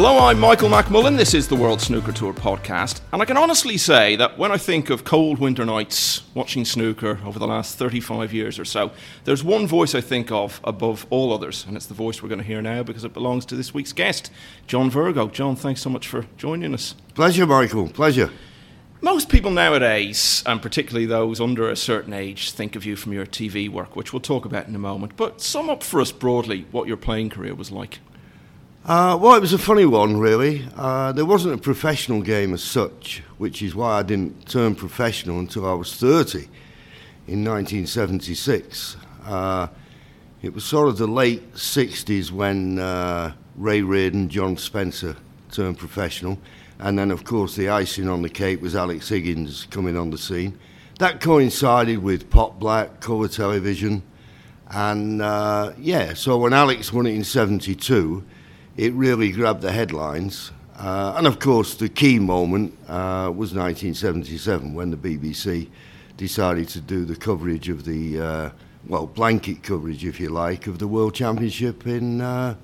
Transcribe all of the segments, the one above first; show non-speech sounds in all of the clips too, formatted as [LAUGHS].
Hello, I'm Michael McMullen. This is the World Snooker Tour podcast. And I can honestly say that when I think of cold winter nights watching snooker over the last 35 years or so, there's one voice I think of above all others. And it's the voice we're going to hear now because it belongs to this week's guest, John Virgo. John, thanks so much for joining us. Pleasure, Michael. Pleasure. Most people nowadays, and particularly those under a certain age, think of you from your TV work, which we'll talk about in a moment. But sum up for us broadly what your playing career was like. Uh, well, it was a funny one, really. Uh, there wasn't a professional game as such, which is why I didn't turn professional until I was 30 in 1976. Uh, it was sort of the late 60s when uh, Ray Reardon, John Spencer turned professional. And then, of course, the icing on the cake was Alex Higgins coming on the scene. That coincided with Pot Black, colour television. And uh, yeah, so when Alex won it in 72, it really grabbed the headlines. Uh, and of course, the key moment uh, was 1977 when the BBC decided to do the coverage of the, uh, well, blanket coverage, if you like, of the World Championship in, uh,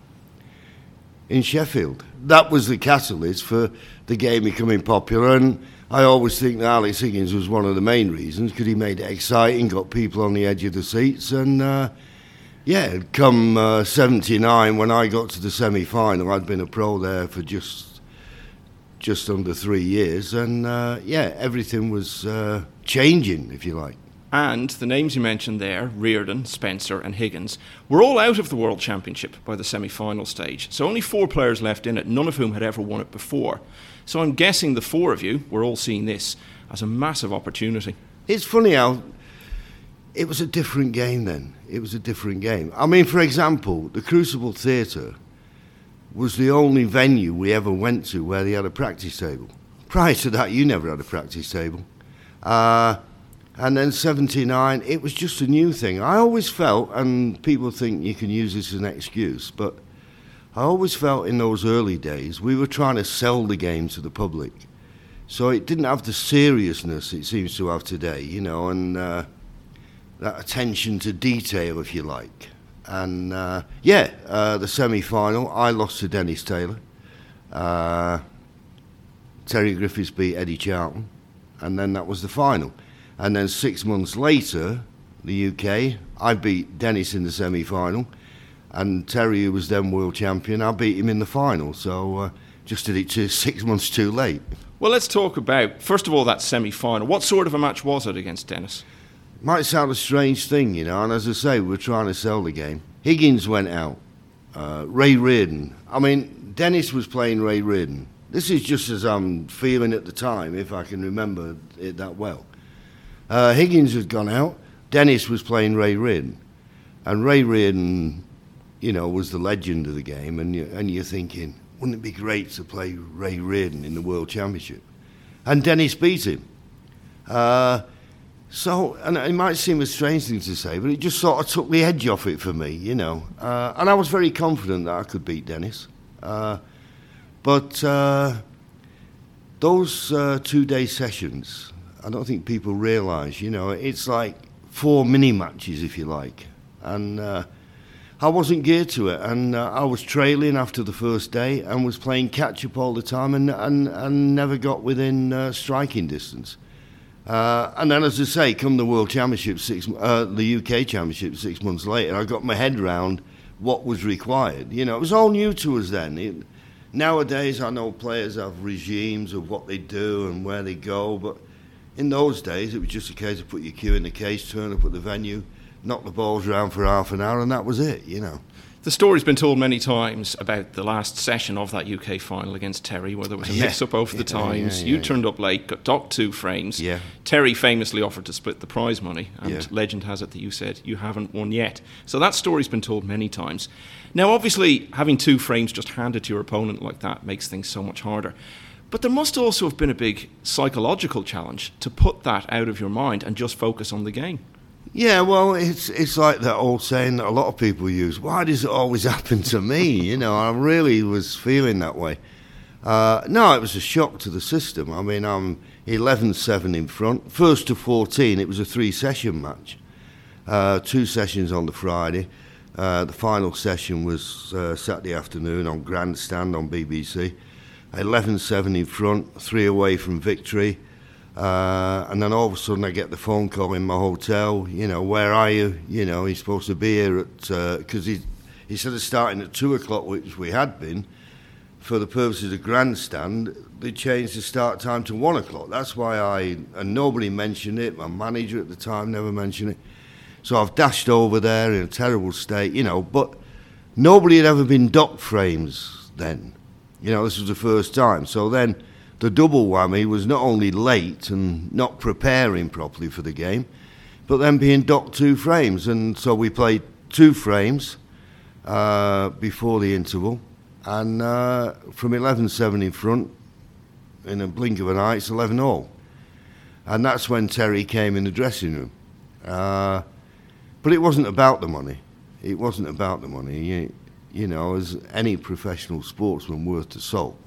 in Sheffield. That was the catalyst for the game becoming popular. And I always think that Alex Higgins was one of the main reasons because he made it exciting, got people on the edge of the seats, and uh, yeah, come uh, 79 when I got to the semi final, I'd been a pro there for just just under three years, and uh, yeah, everything was uh, changing, if you like. And the names you mentioned there, Reardon, Spencer, and Higgins, were all out of the World Championship by the semi final stage. So only four players left in it, none of whom had ever won it before. So I'm guessing the four of you were all seeing this as a massive opportunity. It's funny how it was a different game then. It was a different game. I mean, for example, the Crucible Theatre was the only venue we ever went to where they had a practice table. Prior to that, you never had a practice table. Uh, and then 79, it was just a new thing. I always felt, and people think you can use this as an excuse, but I always felt in those early days we were trying to sell the game to the public. So it didn't have the seriousness it seems to have today, you know, and. Uh, that attention to detail, if you like. And uh, yeah, uh, the semi final, I lost to Dennis Taylor. Uh, Terry Griffiths beat Eddie Charlton, and then that was the final. And then six months later, the UK, I beat Dennis in the semi final, and Terry, who was then world champion, I beat him in the final. So uh, just did it [LAUGHS] six months too late. Well, let's talk about, first of all, that semi final. What sort of a match was it against Dennis? Might sound a strange thing, you know, and as I say, we're trying to sell the game. Higgins went out. Uh, Ray Reardon. I mean, Dennis was playing Ray Reardon. This is just as I'm feeling at the time, if I can remember it that well. Uh, Higgins had gone out. Dennis was playing Ray Reardon. And Ray Reardon, you know, was the legend of the game. And, you, and you're thinking, wouldn't it be great to play Ray Reardon in the World Championship? And Dennis beat him. Uh, so, and it might seem a strange thing to say, but it just sort of took the edge off it for me, you know. Uh, and I was very confident that I could beat Dennis. Uh, but uh, those uh, two day sessions, I don't think people realise, you know, it's like four mini matches, if you like. And uh, I wasn't geared to it. And uh, I was trailing after the first day and was playing catch up all the time and, and, and never got within striking distance. Uh, and then, as I say, come the World Championship six, uh, the UK Championship six months later, I got my head round what was required. You know, it was all new to us then. It, nowadays, I know players have regimes of what they do and where they go, but in those days, it was just a case of put your cue in the case, turn up at the venue, knock the balls around for half an hour, and that was it. You know. The story's been told many times about the last session of that UK final against Terry, where there was a yeah. mix up over the times. Yeah, yeah, you turned up late, got docked two frames. Yeah. Terry famously offered to split the prize money, and legend has it that you said you haven't won yet. So that story's been told many times. Now, obviously, having two frames just handed to your opponent like that makes things so much harder. But there must also have been a big psychological challenge to put that out of your mind and just focus on the game. Yeah, well, it's it's like that old saying that a lot of people use. Why does it always [LAUGHS] happen to me? You know, I really was feeling that way. Uh, no, it was a shock to the system. I mean, I'm 11-7 in front. First to 14, it was a three-session match. Uh, two sessions on the Friday, Uh, the final session was uh, Saturday afternoon on Grandstand on BBC. 11 7 in front, three away from victory. Uh, and then all of a sudden I get the phone call in my hotel, you know, where are you? You know, he's supposed to be here at, because uh, he, instead of starting at 2 o'clock, which we had been, for the purposes of grandstand, they changed the start time to 1 o'clock. That's why I, and nobody mentioned it, my manager at the time never mentioned it. So I've dashed over there in a terrible state, you know, but nobody had ever been dock frames then. You know, this was the first time. So then the double whammy was not only late and not preparing properly for the game, but then being docked two frames. And so we played two frames uh, before the interval, and uh, from 11 7 in front, in a blink of an eye, it's 11 all. And that's when Terry came in the dressing room. Uh, but it wasn't about the money. It wasn't about the money. You, you know, as any professional sportsman worth the salt,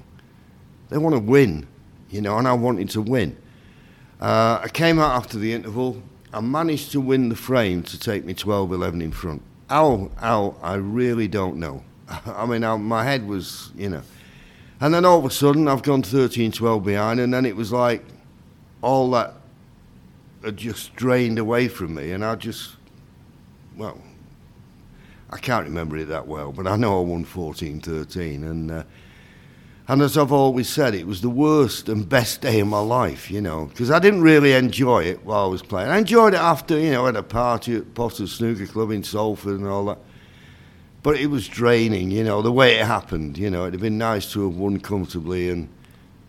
they want to win, you know, and I wanted to win. Uh, I came out after the interval. I managed to win the frame to take me 12 11 in front. How, how, I really don't know. [LAUGHS] I mean, I, my head was, you know. And then all of a sudden, I've gone 13 12 behind, and then it was like all that had just drained away from me, and I just, well, I can't remember it that well, but I know I won 14 13. And uh, and as I've always said, it was the worst and best day of my life, you know, because I didn't really enjoy it while I was playing. I enjoyed it after, you know, at a party at Potter Snooker Club in Salford and all that. But it was draining, you know, the way it happened. You know, it'd have been nice to have won comfortably and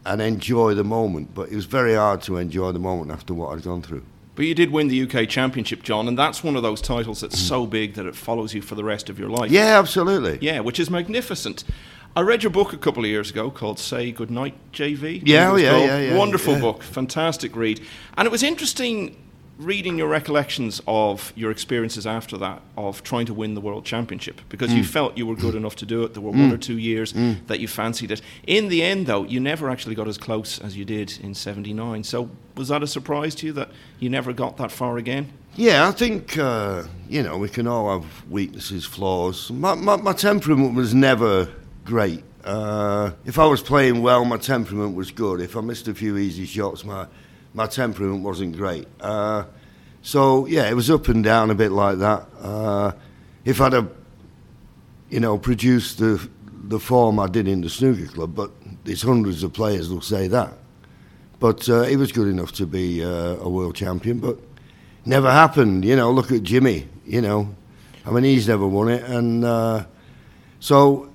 and enjoy the moment, but it was very hard to enjoy the moment after what I'd gone through. But you did win the UK Championship, John, and that's one of those titles that's so big that it follows you for the rest of your life. Yeah, absolutely. Yeah, which is magnificent. I read your book a couple of years ago called Say Goodnight, JV. Yeah, yeah, yeah, yeah, Wonderful yeah. book, fantastic read. And it was interesting reading your recollections of your experiences after that of trying to win the world championship because mm. you felt you were good enough to do it there were mm. one or two years mm. that you fancied it in the end though you never actually got as close as you did in 79 so was that a surprise to you that you never got that far again yeah i think uh, you know we can all have weaknesses flaws my, my, my temperament was never great uh, if I was playing well, my temperament was good. If I missed a few easy shots, my my temperament wasn't great. Uh, so yeah, it was up and down a bit like that. Uh, if I'd have, you know, produced the the form I did in the snooker club, but there's hundreds of players will say that. But uh, he was good enough to be uh, a world champion, but never happened. You know, look at Jimmy. You know, I mean, he's never won it, and uh, so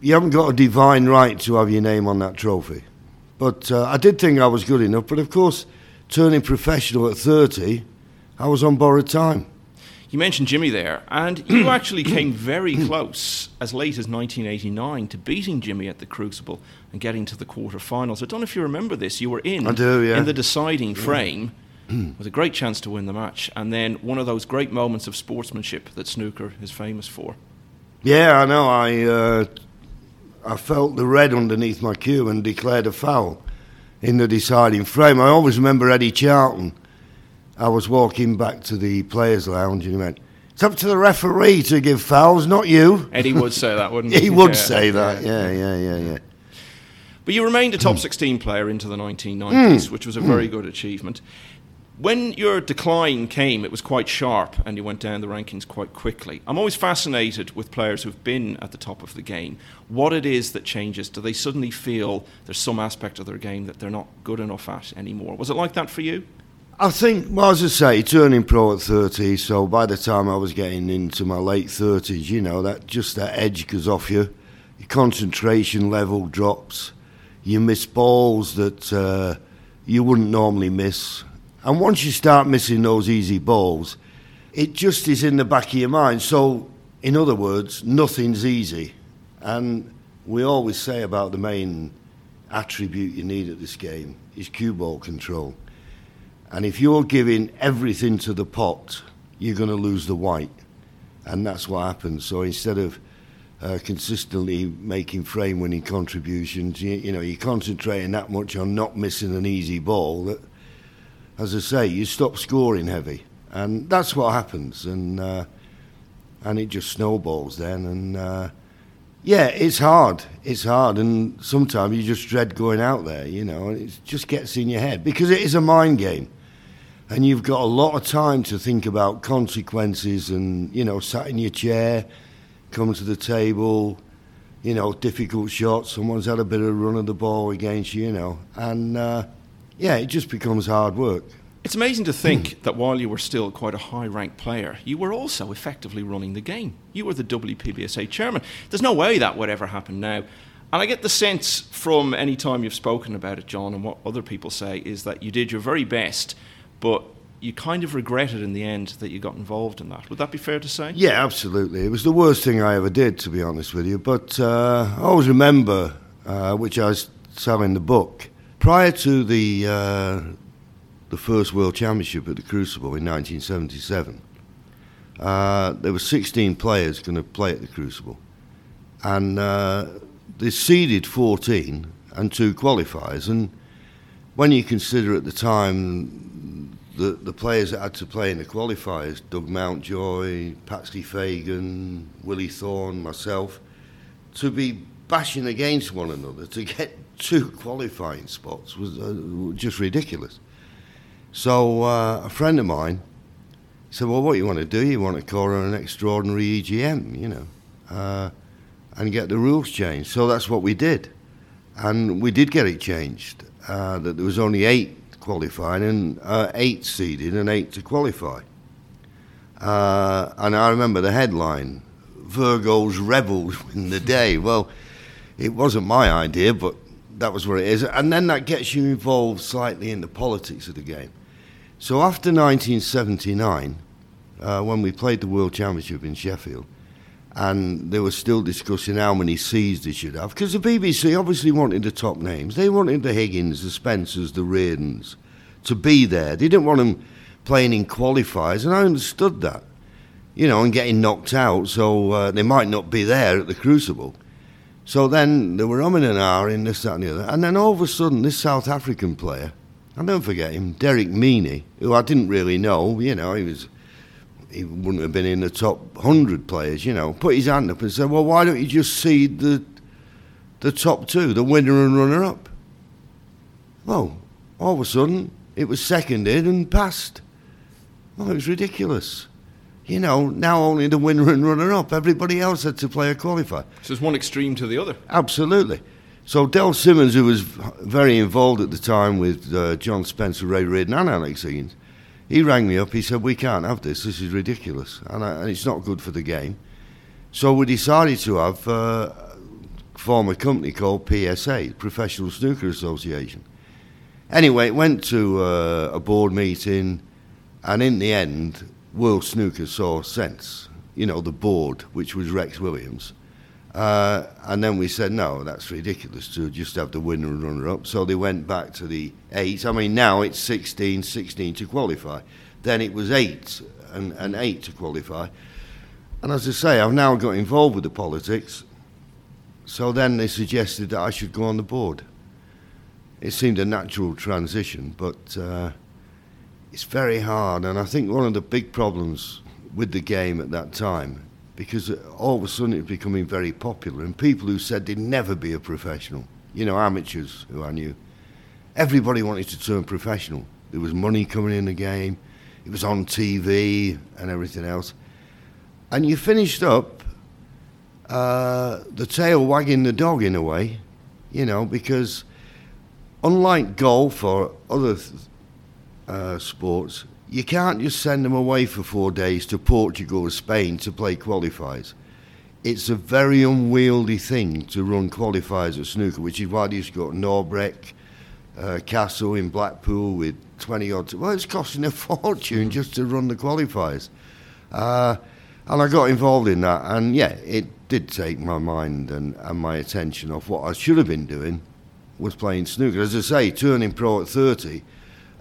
you haven't got a divine right to have your name on that trophy. But uh, I did think I was good enough. But of course, turning professional at 30, I was on borrowed time. You mentioned Jimmy there, and you [CLEARS THROAT] actually came very close as late as 1989 to beating Jimmy at the Crucible and getting to the quarterfinals. I don't know if you remember this. You were in I do, yeah. in the deciding frame [CLEARS THROAT] with a great chance to win the match, and then one of those great moments of sportsmanship that snooker is famous for. Yeah, I know. I uh, I felt the red underneath my cue and declared a foul in the deciding frame. I always remember Eddie Charlton. I was walking back to the players' lounge and he went, It's up to the referee to give fouls, not you. Eddie would say that, wouldn't [LAUGHS] he? he would yeah, say that, yeah, yeah, yeah, yeah. But you remained a top 16 player into the 1990s, mm. which was a very good achievement. When your decline came, it was quite sharp and you went down the rankings quite quickly. I'm always fascinated with players who've been at the top of the game. What it is that changes? Do they suddenly feel there's some aspect of their game that they're not good enough at anymore? Was it like that for you? I think, well, as I say, turning pro at 30, so by the time I was getting into my late 30s, you know, that just that edge goes off you. Your concentration level drops. You miss balls that uh, you wouldn't normally miss. And once you start missing those easy balls, it just is in the back of your mind. So, in other words, nothing's easy. And we always say about the main attribute you need at this game is cue ball control. And if you're giving everything to the pot, you're going to lose the white. And that's what happens. So instead of uh, consistently making frame winning contributions, you, you know, you're concentrating that much on not missing an easy ball that as I say, you stop scoring heavy, and that's what happens. And uh, and it just snowballs then. And uh, yeah, it's hard. It's hard, and sometimes you just dread going out there, you know, and it just gets in your head because it is a mind game. And you've got a lot of time to think about consequences and, you know, sat in your chair, come to the table, you know, difficult shots. Someone's had a bit of a run of the ball against you, you know. And uh, yeah, it just becomes hard work. It's amazing to think that while you were still quite a high ranked player, you were also effectively running the game. You were the WPBSA chairman. There's no way that would ever happen now. And I get the sense from any time you've spoken about it, John, and what other people say, is that you did your very best, but you kind of regretted in the end that you got involved in that. Would that be fair to say? Yeah, absolutely. It was the worst thing I ever did, to be honest with you. But uh, I always remember, uh, which I was in the book, prior to the uh, the first World Championship at the Crucible in 1977, uh, there were 16 players going to play at the Crucible, and uh, they seeded 14 and two qualifiers. And when you consider at the time the, the players that had to play in the qualifiers, Doug Mountjoy, Patsy Fagan, Willie Thorne, myself, to be bashing against one another to get two qualifying spots was uh, just ridiculous. So uh, a friend of mine said, "Well, what you want to do? You want to call an extraordinary EGM, you know, uh, and get the rules changed." So that's what we did, and we did get it changed. Uh, that there was only eight qualifying and uh, eight seeded and eight to qualify. Uh, and I remember the headline: "Virgos rebels in the day." Well, it wasn't my idea, but that was what it is. And then that gets you involved slightly in the politics of the game. So after 1979, uh, when we played the World Championship in Sheffield, and they were still discussing how many Cs they should have, because the BBC obviously wanted the top names. They wanted the Higgins, the Spencers, the Reardons to be there. They didn't want them playing in qualifiers, and I understood that, you know, and getting knocked out, so uh, they might not be there at the Crucible. So then they were umming and ahhing this, that, and the other. And then all of a sudden, this South African player, I don't forget him, Derek Mienie, who I didn't really know. You know, he was he wouldn't have been in the top hundred players. You know, put his hand up and said, "Well, why don't you just seed the the top two, the winner and runner up?" Well, all of a sudden, it was seconded and passed. Well, it was ridiculous. You know, now only the winner and runner up. Everybody else had to play a qualifier. So it's one extreme to the other. Absolutely. So Del Simmons, who was very involved at the time with uh, John Spencer, Ray Reardon, and Alex Higgins, he rang me up. He said, "We can't have this. This is ridiculous, and, I, and it's not good for the game." So we decided to have uh, form a company called PSA, Professional Snooker Association. Anyway, it went to uh, a board meeting, and in the end, World Snooker saw sense. You know, the board, which was Rex Williams uh, and then we said, no, that's ridiculous to just have the winner and runner up. So they went back to the eight. I mean, now it's 16, 16 to qualify. Then it was eight and, and eight to qualify. And as I say, I've now got involved with the politics. So then they suggested that I should go on the board. It seemed a natural transition, but uh, it's very hard. And I think one of the big problems with the game at that time because all of a sudden it was becoming very popular, and people who said they'd never be a professional, you know, amateurs who I knew, everybody wanted to turn professional. There was money coming in the game, it was on TV and everything else. And you finished up uh, the tail wagging the dog in a way, you know, because unlike golf or other uh, sports, you can't just send them away for four days to Portugal or Spain to play qualifiers. It's a very unwieldy thing to run qualifiers at snooker, which is why you've got Norbreck, uh, Castle in Blackpool with 20 odd. Well, it's costing a [LAUGHS] fortune just to run the qualifiers. Uh, and I got involved in that, and yeah, it did take my mind and, and my attention off what I should have been doing was playing snooker. As I say, turning pro at 30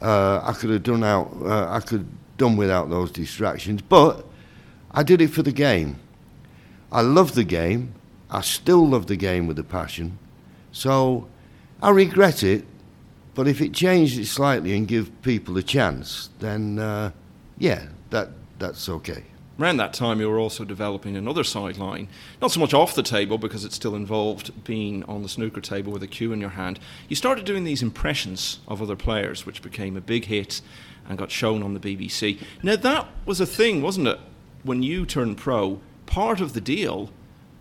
uh, I could have done out. Uh, I could done without those distractions, but I did it for the game. I love the game. I still love the game with a passion. So I regret it, but if it changed it slightly and give people a chance, then uh, yeah, that that's okay. Around that time, you were also developing another sideline, not so much off the table because it still involved being on the snooker table with a cue in your hand. You started doing these impressions of other players, which became a big hit and got shown on the BBC. Now, that was a thing, wasn't it? When you turned pro, part of the deal,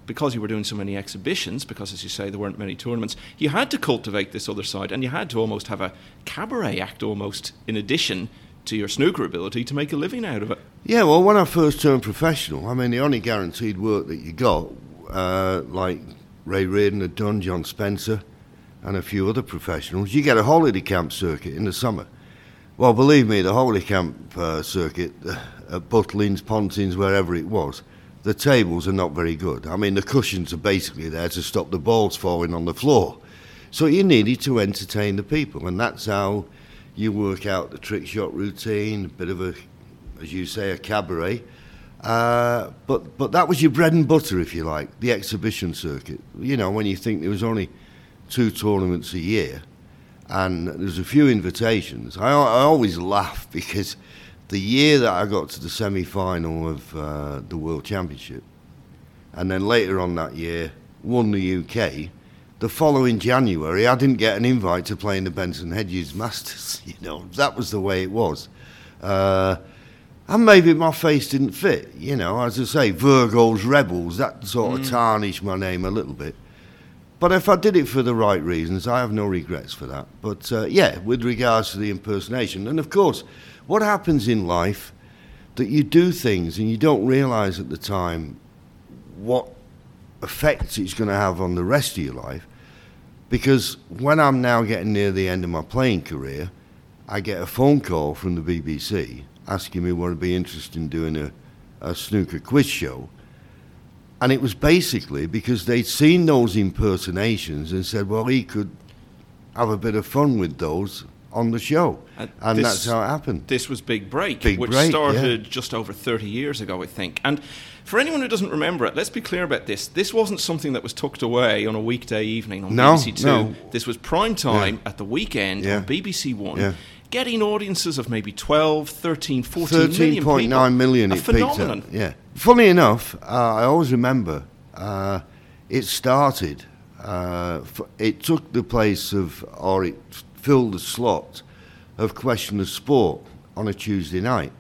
because you were doing so many exhibitions, because as you say, there weren't many tournaments, you had to cultivate this other side and you had to almost have a cabaret act almost in addition to your snooker ability to make a living out of it. Yeah, well, when I first turned professional, I mean, the only guaranteed work that you got, uh, like Ray Reardon had done, John Spencer, and a few other professionals, you get a holiday camp circuit in the summer. Well, believe me, the holiday camp uh, circuit uh, at Butlins, Pontins, wherever it was, the tables are not very good. I mean, the cushions are basically there to stop the balls falling on the floor. So you needed to entertain the people, and that's how you work out the trick shot routine, a bit of a, as you say, a cabaret. Uh, but but that was your bread and butter, if you like, the exhibition circuit. You know, when you think there was only two tournaments a year, and there's a few invitations. I, I always laugh [LAUGHS] because the year that I got to the semi-final of uh, the World Championship, and then later on that year won the UK the following January, I didn't get an invite to play in the Benson Hedges Masters. [LAUGHS] You know, that was the way it was. Uh, and maybe my face didn't fit. You know, as I say, Virgo's Rebels, that sort mm. of tarnished my name a little bit. But if I did it for the right reasons, I have no regrets for that. But uh, yeah, with regards to the impersonation, and of course, what happens in life that you do things and you don't realise at the time what effects it's going to have on the rest of your life. Because when I'm now getting near the end of my playing career, I get a phone call from the BBC asking me what would I be interested in doing a, a snooker quiz show. And it was basically because they'd seen those impersonations and said, well, he could have a bit of fun with those on the show. Uh, and this, that's how it happened. This was Big Break, Big which break, started yeah. just over 30 years ago, I think. And for anyone who doesn't remember it, let's be clear about this. This wasn't something that was tucked away on a weekday evening on no, BBC Two. No. This was prime time yeah. at the weekend yeah. on BBC One. Getting audiences of maybe 12, 13, 14 13.9 million a phenomenon. Yeah. Funny enough, uh, I always remember uh, it started, uh, it took the place of, or it filled the slot of Question of Sport on a Tuesday night.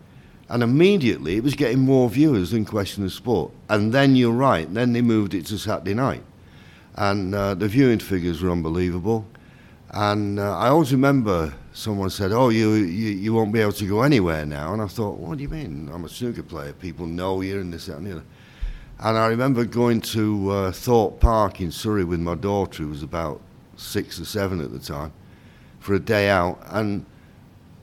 And immediately it was getting more viewers than Question of Sport. And then you're right, then they moved it to Saturday night. And uh, the viewing figures were unbelievable. And uh, I always remember someone said, "Oh, you, you you won't be able to go anywhere now." And I thought, "What do you mean? I'm a snooker player. People know you and this that, and the other." And I remember going to uh, Thorpe Park in Surrey with my daughter, who was about six or seven at the time, for a day out, and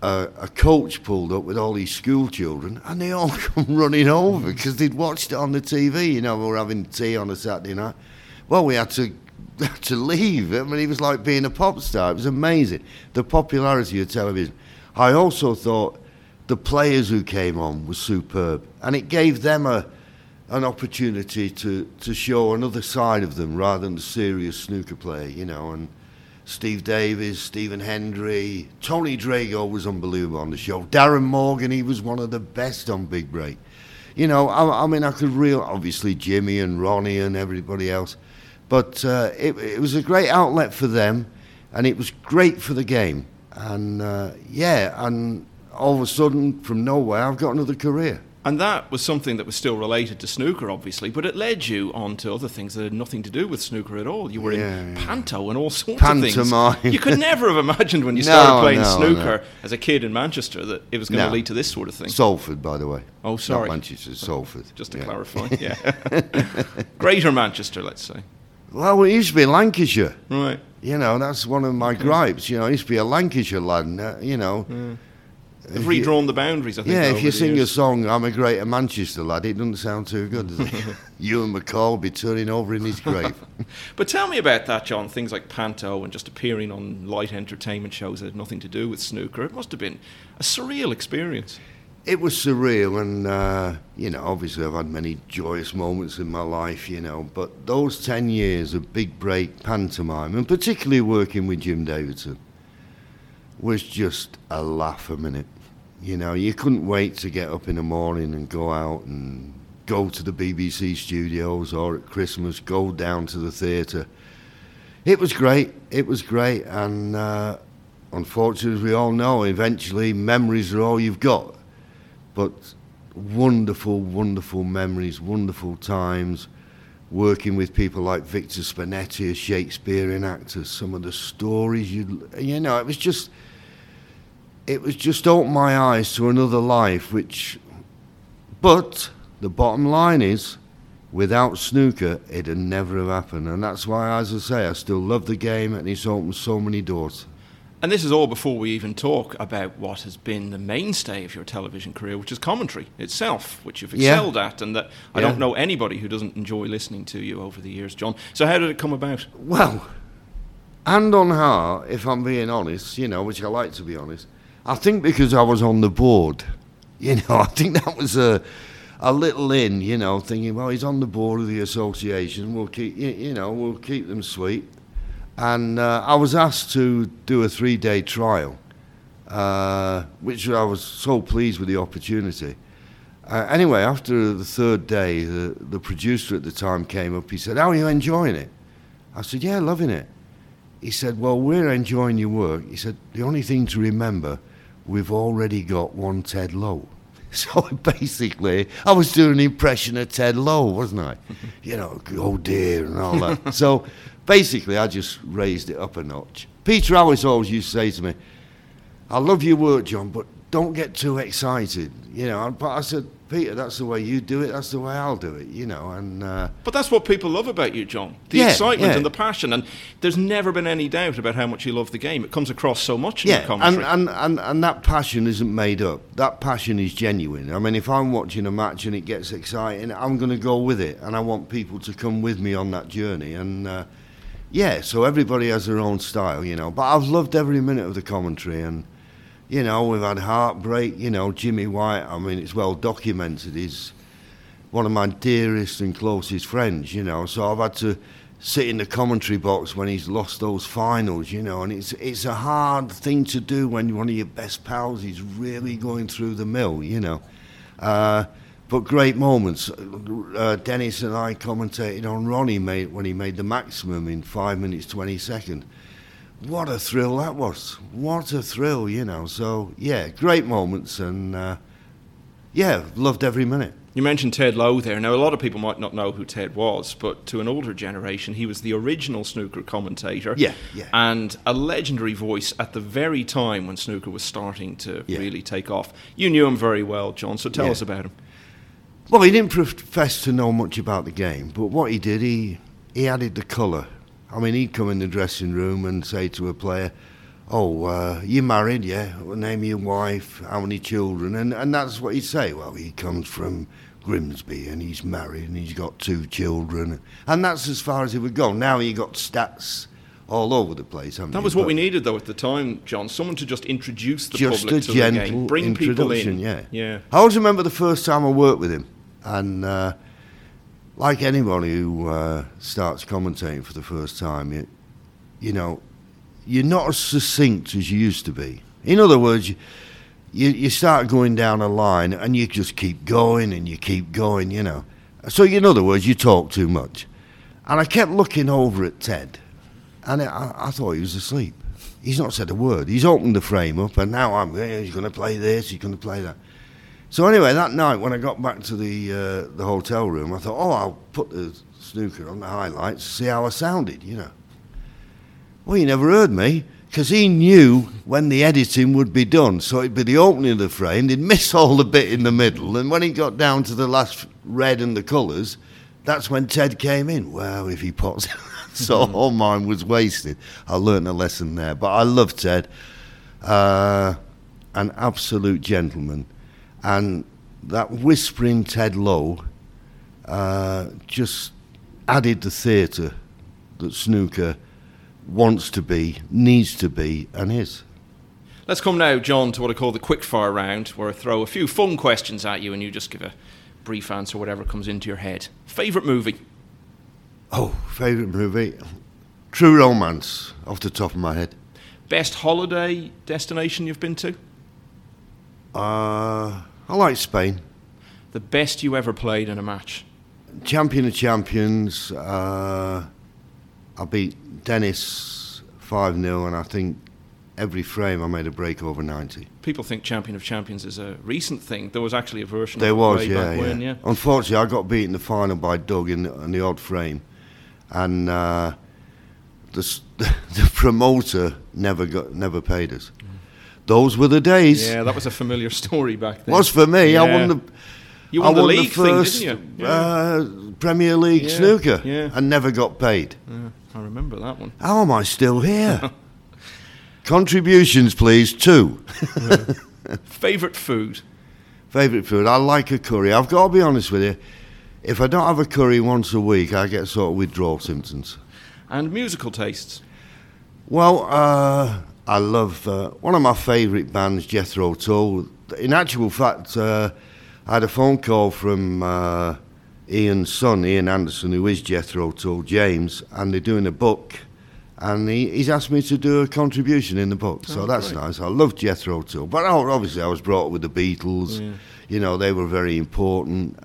a, a, coach pulled up with all these school children, and they all [LAUGHS] come running over because they'd watched it on the TV. You know, we were having tea on a Saturday night. Well, we had to [LAUGHS] to leave. I mean, he was like being a pop star. It was amazing the popularity of television. I also thought the players who came on were superb, and it gave them a an opportunity to, to show another side of them rather than the serious snooker player, you know, and Steve Davis, Stephen Hendry, Tony Drago was unbelievable on the show. Darren Morgan, he was one of the best on Big Break. You know, I, I mean, I could real obviously Jimmy and Ronnie and everybody else, but uh, it, it, was a great outlet for them, and it was great for the game. And uh, yeah, and all of a sudden, from nowhere, I've got another career. And that was something that was still related to snooker, obviously, but it led you on to other things that had nothing to do with snooker at all. You were yeah, in yeah. panto and all sorts Pantomime. of things. You could never have imagined when you [LAUGHS] started no, playing no, snooker no. as a kid in Manchester that it was going to lead to this sort of thing. Salford, by the way. Oh, sorry. Not Manchester, Salford. Just to yeah. clarify, [LAUGHS] yeah. [LAUGHS] Greater Manchester, let's say. Well, it used to be Lancashire. Right. You know, that's one of my gripes. You know, I used to be a Lancashire lad, uh, you know. They've redrawn the boundaries, I think. Yeah, if you sing years. a song, I'm a great Manchester lad, it doesn't sound too good, does it? Ewan MacColl will be turning over in his grave. [LAUGHS] [LAUGHS] but tell me about that, John. Things like Panto and just appearing on light entertainment shows that had nothing to do with snooker. It must have been a surreal experience. It was surreal, and uh, you know, obviously, I've had many joyous moments in my life, you know. But those ten years of big break pantomime, and particularly working with Jim Davidson, was just a laugh a minute You know, you couldn't wait to get up in the morning and go out and go to the BBC studios or at Christmas go down to the theatre. It was great. It was great, and uh, unfortunately, as we all know, eventually memories are all you've got. But wonderful, wonderful memories, wonderful times working with people like Victor Spinetti, a Shakespearean actor. Some of the stories you, you know, it was just, it was just opened my eyes to another life. Which, but the bottom line is, without snooker, it'd never have happened, and that's why, as I say, I still love the game, and it's opened so many doors. And this is all before we even talk about what has been the mainstay of your television career, which is commentary itself, which you've excelled yeah. at, and that I yeah. don't know anybody who doesn't enjoy listening to you over the years, John. So, how did it come about? Well, and on heart, if I'm being honest, you know, which I like to be honest, I think because I was on the board, [LAUGHS] you know, I think that was a a little in, you know, thinking, well, he's on the board of the association. We'll keep, you know, we'll keep them sweet. And uh, I was asked to do a three day trial, uh, which I was so pleased with the opportunity. Uh, anyway, after the third day, the, the producer at the time came up. He said, How are you enjoying it? I said, Yeah, loving it. He said, Well, we're enjoying your work. He said, The only thing to remember, we've already got one Ted Lowe. [LAUGHS] So basically, I was doing an impression of Ted Lowe, wasn't I? [LAUGHS] you know, oh dear, and all that. [LAUGHS] so basically, I just raised it up a notch. Peter Alliss always used to say to me, I love your work, John, but don't get too excited. You know, but I said, Peter, that's the way you do it. That's the way I'll do it. You know, and uh, but that's what people love about you, John. The yeah, excitement yeah. and the passion. And there's never been any doubt about how much you love the game. It comes across so much. in Yeah, and, and and and that passion isn't made up. That passion is genuine. I mean, if I'm watching a match and it gets exciting, I'm going to go with it, and I want people to come with me on that journey. And uh, yeah, so everybody has their own style, you know. But I've loved every minute of the commentary and you know, we've had heartbreak. You know, Jimmy White, I mean, it's well documented. He's one of my dearest and closest friends, you know. So I've had to sit in the commentary box when he's lost those finals, you know, and it's it's a hard thing to do when one of your best pals is really going through the mill, you know. Uh, but great moments. Uh, Dennis and I commentated on Ronnie made, when he made the maximum in five minutes twenty seconds what a thrill that was. What a thrill, you know. So, yeah, great moments and, uh, yeah, loved every minute. You mentioned Ted Lowe there. Now, a lot of people might not know who Ted was, but to an older generation, he was the original snooker commentator. Yeah, yeah. And a legendary voice at the very time when snooker was starting to yeah. really take off. You knew him very well, John, so tell yeah. us about him. Well, he didn't profess to know much about the game, but what he did, he, he added the colour I mean, he'd come in the dressing room and say to a player, "Oh, uh, you married? Yeah. Name your wife. How many children?" And and that's what he'd say. Well, he comes from Grimsby and he's married and he's got two children, and that's as far as he would go. Now he got stats all over the place. That was what we needed, though, at the time, John. Someone to just introduce the just public to the game, bring people in. Yeah, yeah. I always remember the first time I worked with him, and. Uh, like anybody who uh, starts commentating for the first time, you, you know, you're not as succinct as you used to be. In other words, you, you, you start going down a line and you just keep going and you keep going, you know. So, in other words, you talk too much. And I kept looking over at Ted, and I, I thought he was asleep. He's not said a word. He's opened the frame up, and now I'm, he's going to play this, he's going to play that. So anyway, that night when I got back to the uh, the hotel room, I thought, oh, I'll put the snooker on the highlights, see how I sounded, you know. Well, he never heard me because he knew when the editing would be done. So it'd be the opening of the frame, they'd miss all the bit in the middle, and when he got down to the last red and the colours, that's when Ted came in. Well, if he pots, [LAUGHS] [LAUGHS] so all mine was wasted. I learnt a lesson there, but I love Ted, uh, an absolute gentleman and that whispering Ted Lowe uh, just added the theatre that snooker wants to be, needs to be, and is. Let's come now, John, to what I call the quickfire round, where I throw a few fun questions at you and you just give a brief answer, whatever comes into your head. Favourite movie? Oh, favourite movie? True Romance, off the top of my head. Best holiday destination you've been to? Uh, I like Spain. The best you ever played in a match? Champion of champions. Uh, I beat Dennis 5 0, and I think every frame I made a break over 90. People think Champion of Champions is a recent thing. There was actually a version there of was, way yeah, back yeah. when, yeah. Unfortunately, I got beaten in the final by Doug in, in the odd frame. And uh, the, [LAUGHS] the promoter never got never paid us. Those were the days. Yeah, that was a familiar story back then. Was for me. I won the you I won the won league the first thing, didn't you? Yeah. uh, Premier League Yeah, snooker yeah. and never got paid. Yeah, I remember that one. How am I still here? [LAUGHS] Contributions, please. Two. [LAUGHS] Favorite food? Favourite food? I like a curry. I've got to be honest with you. If I don't have a curry once a week, I get sort of withdrawal symptoms. And musical tastes? Well, uh, I love uh, one of my favourite bands, Jethro Tull. In actual fact, uh, I had a phone call from uh, Ian's son, Ian Anderson, who is Jethro Tull, James, and they're doing a book. And he, he's asked me to do a contribution in the book, so Oh, that's great. nice. I love Jethro Tull, but obviously I was brought up with the Beatles. Yeah. You know, they were very important.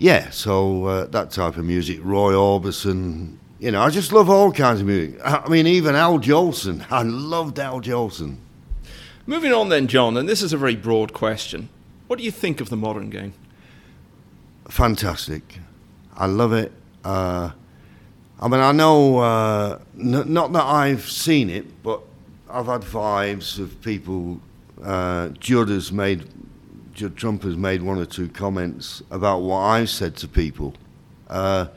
Yeah, so uh, that type of music, Roy Orbison. You know, I just love all kinds of music. I mean, even Al Jolson. [LAUGHS] I loved Al Jolson. Moving on then, John, and this is a very broad question. What do you think of the modern game? Fantastic. I love it. Uh, I mean, I know, uh, n- not that I've seen it, but I've had vibes of people. Uh, Judd has made, Trump has made one or two comments about what I've said to people. Uh,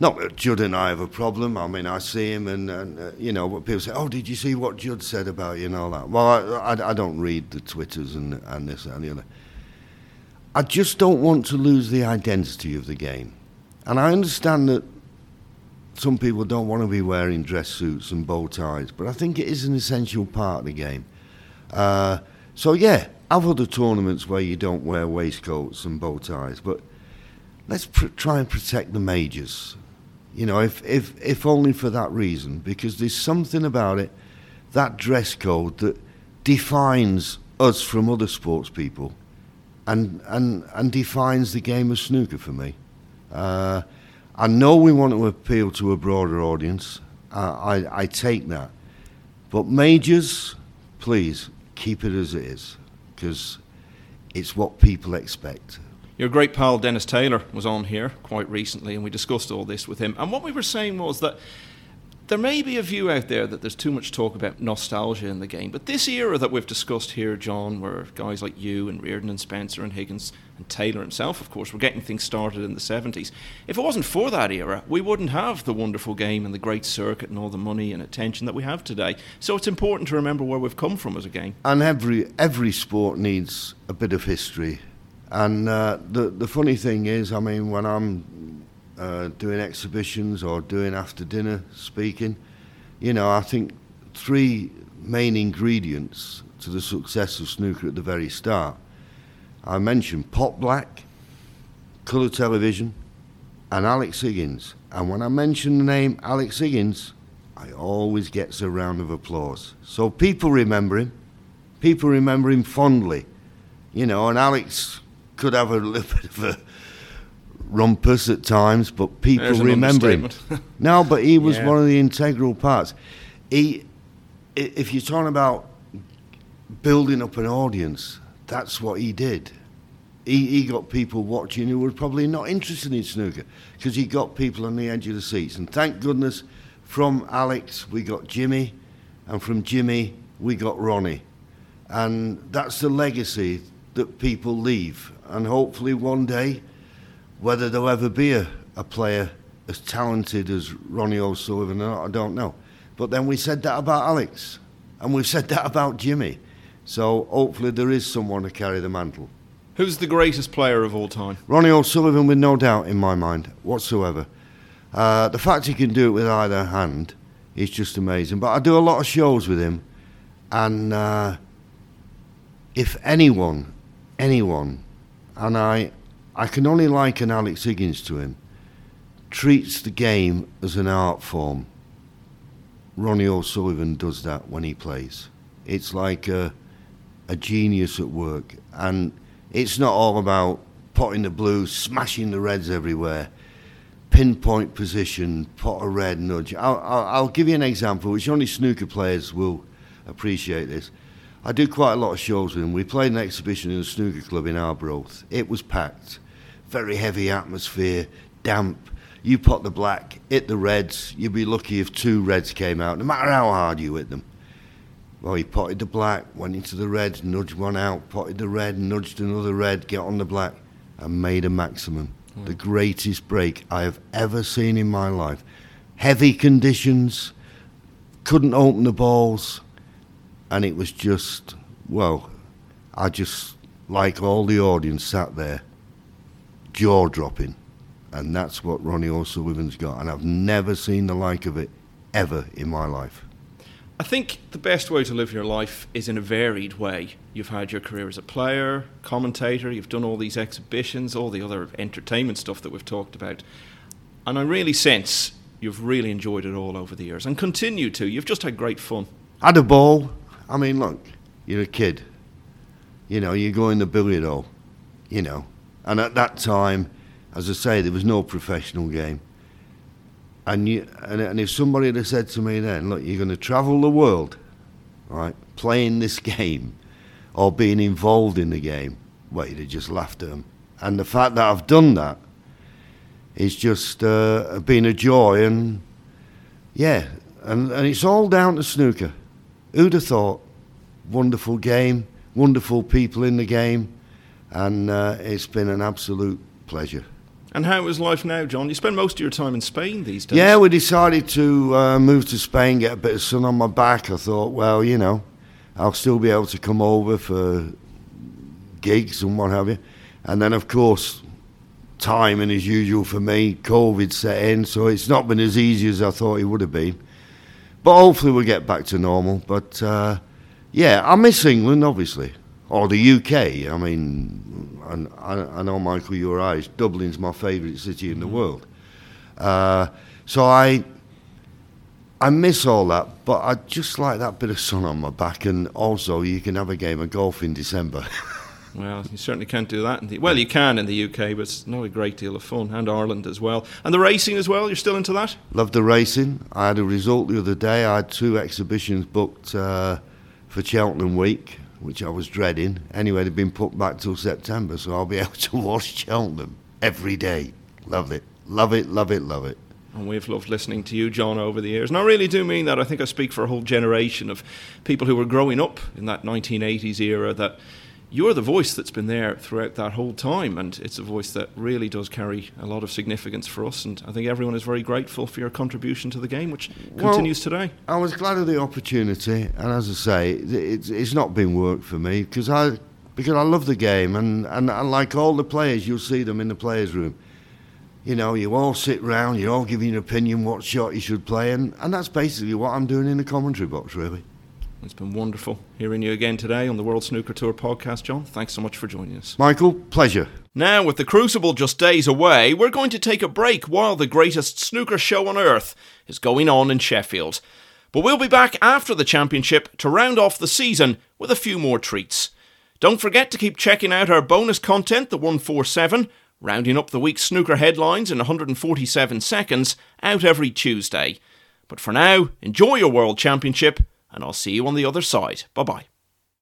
not that Judd and I have a problem. I mean, I see him, and, and uh, you know, people say, "Oh, did you see what Judd said about you and all that?" Well, I, I, I don't read the twitters and and this and the other. I just don't want to lose the identity of the game, and I understand that some people don't want to be wearing dress suits and bow ties, but I think it is an essential part of the game. Uh, so yeah, have other tournaments where you don't wear waistcoats and bow ties, but let's pr- try and protect the majors. You know, if, if, if only for that reason, because there's something about it, that dress code that defines us from other sports people and, and, and defines the game of snooker for me. Uh, I know we want to appeal to a broader audience. Uh, I, I take that. But majors, please keep it as it is, because it's what people expect. Your great pal Dennis Taylor was on here quite recently, and we discussed all this with him. And what we were saying was that there may be a view out there that there's too much talk about nostalgia in the game. But this era that we've discussed here, John, where guys like you and Reardon and Spencer and Higgins and Taylor himself, of course, were getting things started in the 70s. If it wasn't for that era, we wouldn't have the wonderful game and the great circuit and all the money and attention that we have today. So it's important to remember where we've come from as a game. And every every sport needs a bit of history. And uh, the the funny thing is, I mean, when I'm uh, doing exhibitions or doing after dinner speaking, you know, I think three main ingredients to the success of snooker at the very start. I mentioned Pot Black, colour television, and Alex Higgins. And when I mention the name Alex Higgins, I always gets a round of applause. So people remember him. People remember him fondly. You know, and Alex could have a little [LAUGHS] bit of a rumpus at times, but people There's remember him. [LAUGHS] No, but he was Yeah. one of the integral parts. He, if you're talking about building up an audience, that's what he did. He, he got people watching who were probably not interested in snooker because he got people on the edge of the seats. And thank goodness, from Alex we got Jimmy, and from Jimmy we got Ronnie, and that's the legacy that people leave. And hopefully one day, whether there'll ever be a, a player as talented as Ronnie O'Sullivan or not, I don't know. But then we said that about Alex, and we've said that about Jimmy. So hopefully there is someone to carry the mantle. Who's the greatest player of all time? Ronnie O'Sullivan, with no doubt in my mind whatsoever. Uh, the fact he can do it with either hand is just amazing. But I do a lot of shows with him, and uh, if anyone, anyone, and I, I can only liken Alex Higgins to him, treats the game as an art form. Ronnie O'Sullivan does that when he plays. It's like a, a genius at work. And it's not all about potting the blues, smashing the reds everywhere. Pinpoint position, pot a red, nudge. I'll, I'll, I'll give you an example, which only snooker players will appreciate this. I do quite a lot of shows with him. We played an exhibition in a snooker club in Arbroath. It was packed, very heavy atmosphere, damp. You pot the black, hit the reds. You'd be lucky if two reds came out, no matter how hard you hit them. Well, he potted the black, went into the red, nudged one out, potted the red, nudged another red, get on the black, and made a maximum. Mm. The greatest break I have ever seen in my life. Heavy conditions, couldn't open the balls, and it was just, well, I just, like all the audience, sat there, jaw dropping. And that's what Ronnie O'Sullivan's got. And I've never seen the like of it ever in my life. I think the best way to live your life is in a varied way. You've had your career as a player, commentator, you've done all these exhibitions, all the other entertainment stuff that we've talked about. And I really sense you've really enjoyed it all over the years and continue to. You've just had great fun. Had a ball. I mean, look, you're a kid. You know, you go in the billiard hall, you know. And at that time, as I say, there was no professional game. And, you, and, and if somebody had said to me then, look, you're going to travel the world, right, playing this [LAUGHS] game or being involved in the game, well, you'd have just laughed at them. And the fact that I've done that is just uh, been a joy. And yeah, and, and it's all down to snooker. Who'd have thought? Wonderful game, wonderful people in the game, and uh, it's been an absolute pleasure. And how is life now, John? You spend most of your time in Spain these days. Yeah, we decided to uh, move to Spain, get a bit of sun on my back. I thought, well, you know, I'll still be able to come over for gigs and what have you. And then, of course, timing as usual for me, COVID set in, so it's not been as easy as I thought it would have been. But hopefully we'll get back to normal. But uh, yeah, I miss England, obviously or the UK. I mean, and I, I know Michael, you're Irish. Dublin's my favourite city in the mm-hmm. world. Uh, so I, I miss all that, but I just like that bit of sun on my back, and also you can have a game of golf in December. [LAUGHS] well, you certainly can't do that. In the, well, you can in the UK, but it's not a great deal of fun, and Ireland as well, and the racing as well. You're still into that? Love the racing. I had a result the other day. I had two exhibitions booked uh, for Cheltenham Week which I was dreading. Anyway, they've been put back till September, so I'll be [LAUGHS] able to watch Cheltenham every day. Love it. Love it, love it, love it. And we've loved listening to you, John, over the years. And I really do mean that. I think I speak for a whole generation of people who were growing up in that 1980s era that you're the voice that's been there throughout that whole time, and it's a voice that really does carry a lot of significance for us. And I think everyone is very grateful for your contribution to the game, which well, continues today. I was glad of the opportunity, and as I say, it's, it's not been work for me because I because I love the game, and, and, and like all the players, you'll see them in the players' room. You know, you all sit round, you all give your opinion what shot you should play, and, and that's basically what I'm doing in the commentary box, really. It's been wonderful hearing you again today on the World Snooker Tour podcast, John. Thanks so much for joining us. Michael, pleasure. Now, with the Crucible just days away, we're going to take a break while the greatest snooker show on earth is going on in Sheffield. But we'll be back after the championship to round off the season with a few more treats. Don't forget to keep checking out our bonus content, the 147, rounding up the week's snooker headlines in 147 seconds, out every Tuesday. But for now, enjoy your World Championship and I'll see you on the other side. Bye bye.